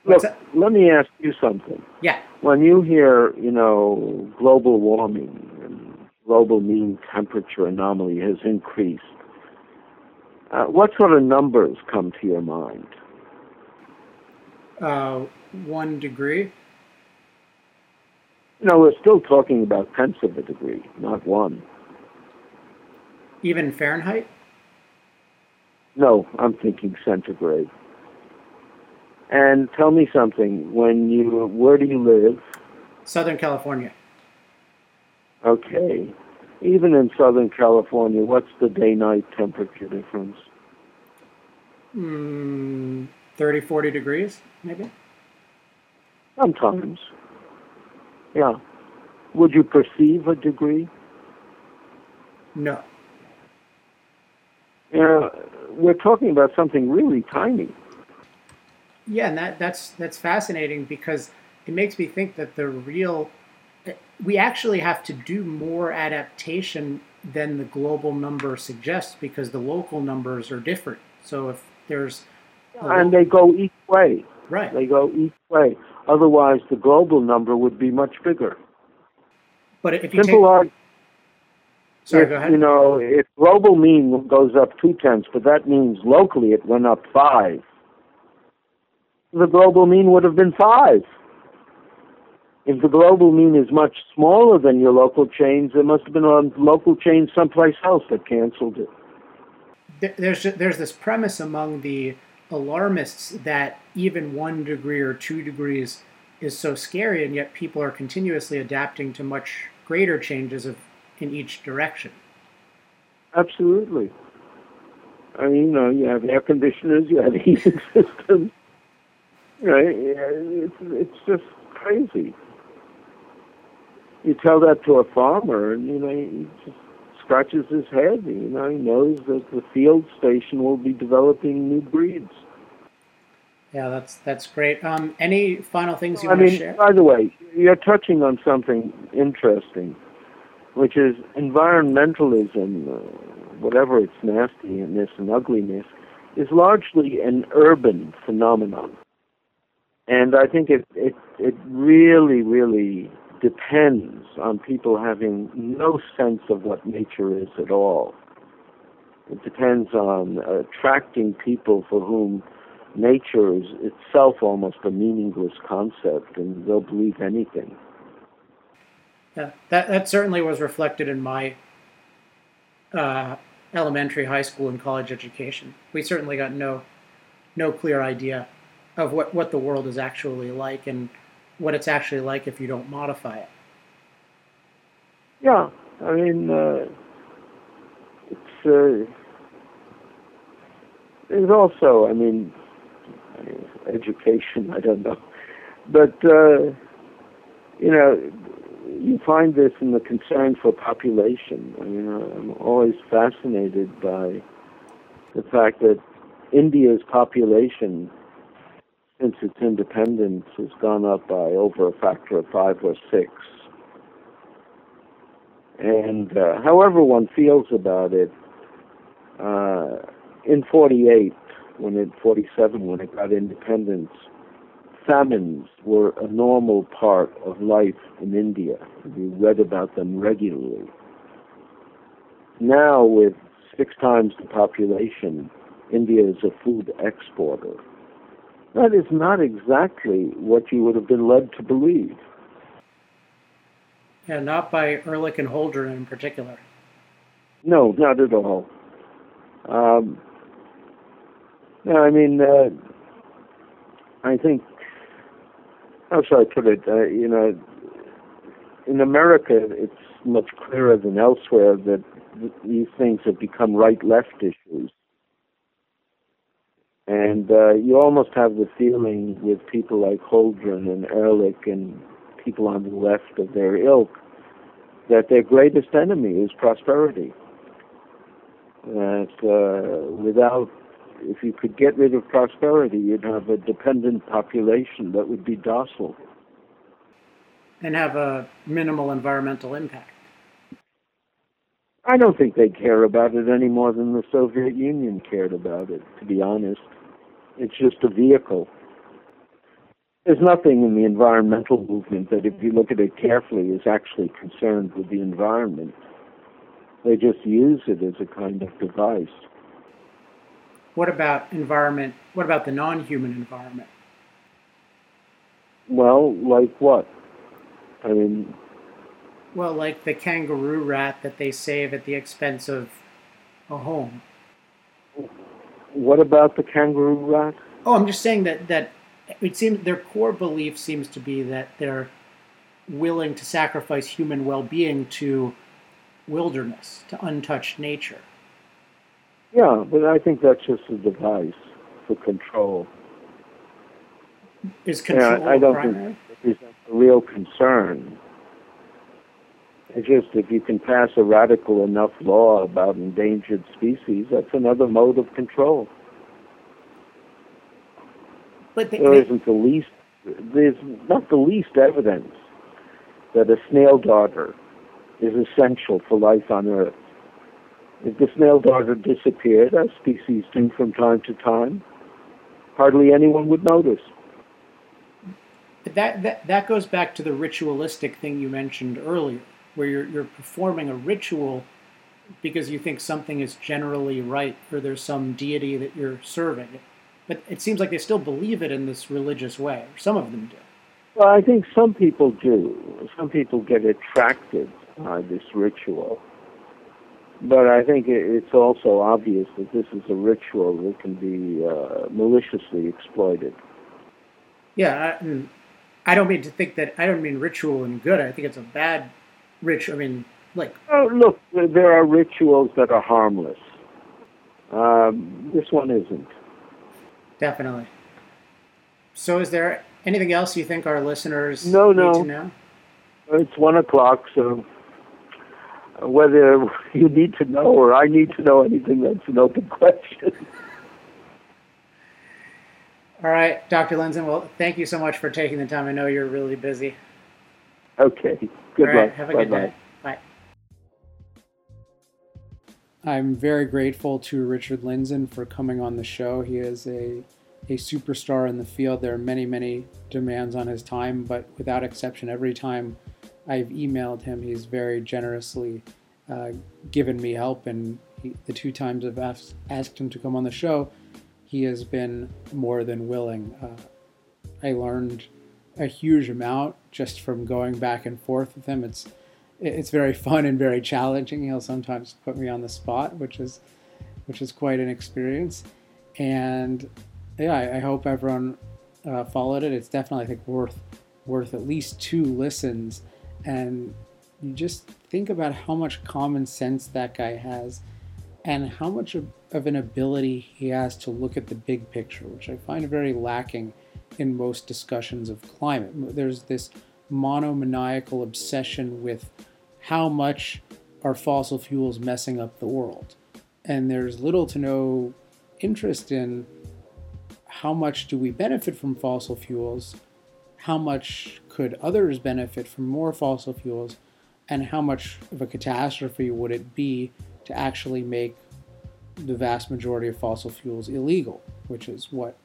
Look, let me ask you something. Yeah. When you hear, you know, global warming and global mean temperature anomaly has increased, uh, what sort of numbers come to your mind? uh, one degree. No, we're still talking about tenths of a degree, not one. Even Fahrenheit? No, I'm thinking centigrade. And tell me something. When you, where do you live? Southern California. Okay. Even in Southern California, what's the day-night temperature difference? Mm, 30, 40 degrees, maybe? Sometimes. Yeah. Would you perceive a degree? No. Yeah, we're talking about something really tiny. Yeah, and that, that's that's fascinating because it makes me think that the real we actually have to do more adaptation than the global number suggests because the local numbers are different. So if there's and they go each way. Right. They go each way. Otherwise, the global number would be much bigger. But if you Simple take, sorry, if, go ahead. You know, if global mean goes up two tenths, but that means locally it went up five, the global mean would have been five. If the global mean is much smaller than your local change, there must have been a local change someplace else that canceled it. There's there's this premise among the alarmists that even one degree or two degrees is so scary, and yet people are continuously adapting to much greater changes of in each direction. Absolutely. I mean, you know, you have air conditioners, you have (laughs) heating systems. Right? It's it's just crazy. You tell that to a farmer, and you know, he just scratches his head. You know, he knows that the field station will be developing new breeds. Yeah, that's that's great. Um, any final things you I want to mean, share? by the way, you're touching on something interesting, which is environmentalism, uh, whatever its nastiness and ugliness, is largely an urban phenomenon. And I think it, it, it really, really depends on people having no sense of what nature is at all. It depends on attracting people for whom nature is itself almost a meaningless concept and they'll believe anything. Yeah, that that certainly was reflected in my uh, elementary, high school, and college education. We certainly got no no clear idea of what, what the world is actually like and what it's actually like if you don't modify it. Yeah, I mean, uh, it's uh, there's also, I mean, education. I don't know, but uh, you know, you find this in the concern for population. I mean, I'm always fascinated by the fact that India's population, since its independence, has gone up by over a factor of five or six. And uh, however one feels about it, uh, in 48, when it 47, when it got independence, famines were a normal part of life in India. We read about them regularly. Now, with six times the population, India is a food exporter. That is not exactly what you would have been led to believe. Yeah, not by Ehrlich and Holdren in particular. No, not at all. Um, no, I mean, uh, I think, how shall I put it? Uh, you know, in America, it's much clearer than elsewhere that th- these things have become right-left issues. And uh, you almost have the feeling with people like Holdren and Ehrlich and people on the left of their ilk that their greatest enemy is prosperity. That uh, without, if you could get rid of prosperity, you'd have a dependent population that would be docile. And have a minimal environmental impact. I don't think they care about it any more than the Soviet Union cared about it, to be honest. It's just a vehicle. There's nothing in the environmental movement that, if you look at it carefully, is actually concerned with the environment. They just use it as a kind of device. What about environment? What about the non-human environment? Well, like what? I mean, well, like the kangaroo rat that they save at the expense of a home. What about the kangaroo rat? Oh, I'm just saying that that it seems their core belief seems to be that they're willing to sacrifice human well-being to wilderness, to untouched nature. Yeah, but I think that's just a device for control. Is control I don't primary? think it represents a real concern. It's just if you can pass a radical enough law about endangered species, that's another mode of control. But they, there isn't the least, there's not the least evidence that a snail darter is essential for life on Earth. If the snail darter disappeared, as species do from time to time, hardly anyone would notice. That, that, that goes back to the ritualistic thing you mentioned earlier, where you're, you're performing a ritual because you think something is generally right or there's some deity that you're serving. But it seems like they still believe it in this religious way, or some of them do. Well, I think some people do. Some people get attracted by this ritual. But I think it's also obvious that this is a ritual that can be uh, maliciously exploited. Yeah, I, I, don't mean to think that. I don't mean ritual and good. I think it's a bad ritual. I mean, like. Oh, look, there are rituals that are harmless. Um, this one isn't. Definitely. So, is there anything else you think our listeners no, need no. to know? It's one o'clock, so whether (laughs) you need to know or I need to know anything, that's an open question. All right, Dr. Lindzen. Well, thank you so much for taking the time. I know you're really busy. Okay. Good All luck. Right, have a Bye-bye. good day. Bye. I'm very grateful to Richard Lindzen for coming on the show. He is a a superstar in the field. There are many, many demands on his time, but without exception, every time I've emailed him, he's very generously uh, given me help. And he, the two times I've asked, asked, him to come on the show, he has been more than willing. Uh, I learned a huge amount just from going back and forth with him. It's it's very fun and very challenging. He'll sometimes put me on the spot, which is which is quite an experience. And yeah, I, I hope everyone uh, followed it. It's definitely I think worth worth at least two listens, and you just think about how much common sense that guy has, and how much of, an ability he has to look at the big picture, which I find very lacking in most discussions of climate. There's this monomaniacal obsession with how much are fossil fuels messing up the world, and there's little to no interest in how much do we benefit from fossil fuels? How much could others benefit from more fossil fuels? And how much of a catastrophe would it be to actually make the vast majority of fossil fuels illegal, which is what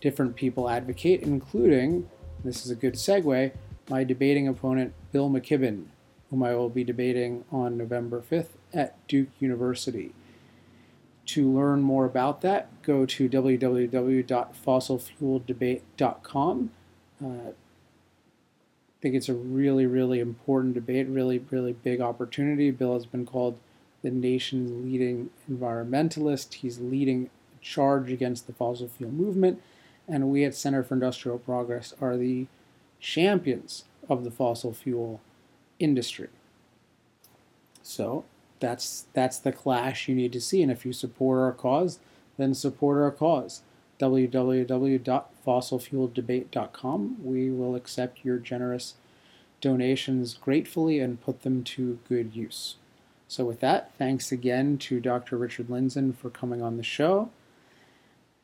different people advocate, including, this is a good segue, my debating opponent, Bill McKibben, whom I will be debating on November 5th at Duke University. To learn more about that, go to www.fossilfueldebate.com. Uh, I think it's a really, really important debate, really, really big opportunity. Bill has been called the nation's leading environmentalist. He's leading charge against the fossil fuel movement, and we at Center for Industrial Progress are the champions of the fossil fuel industry. So, that's that's the clash you need to see. And if you support our cause, then support our cause. www.fossilfueldebate.com. We will accept your generous donations gratefully and put them to good use. So, with that, thanks again to Dr. Richard Lindzen for coming on the show.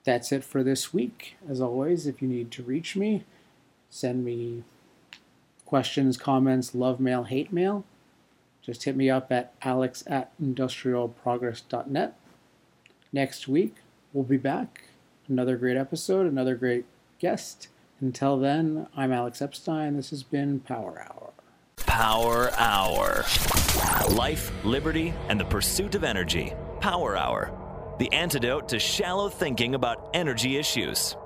That's it for this week. As always, if you need to reach me, send me questions, comments, love mail, hate mail just hit me up at alex at industrialprogress.net. Next week, we'll be back. Another great episode, another great guest. Until then, I'm Alex Epstein. This has been Power Hour. Power Hour. Life, liberty, and the pursuit of energy. Power Hour. The antidote to shallow thinking about energy issues.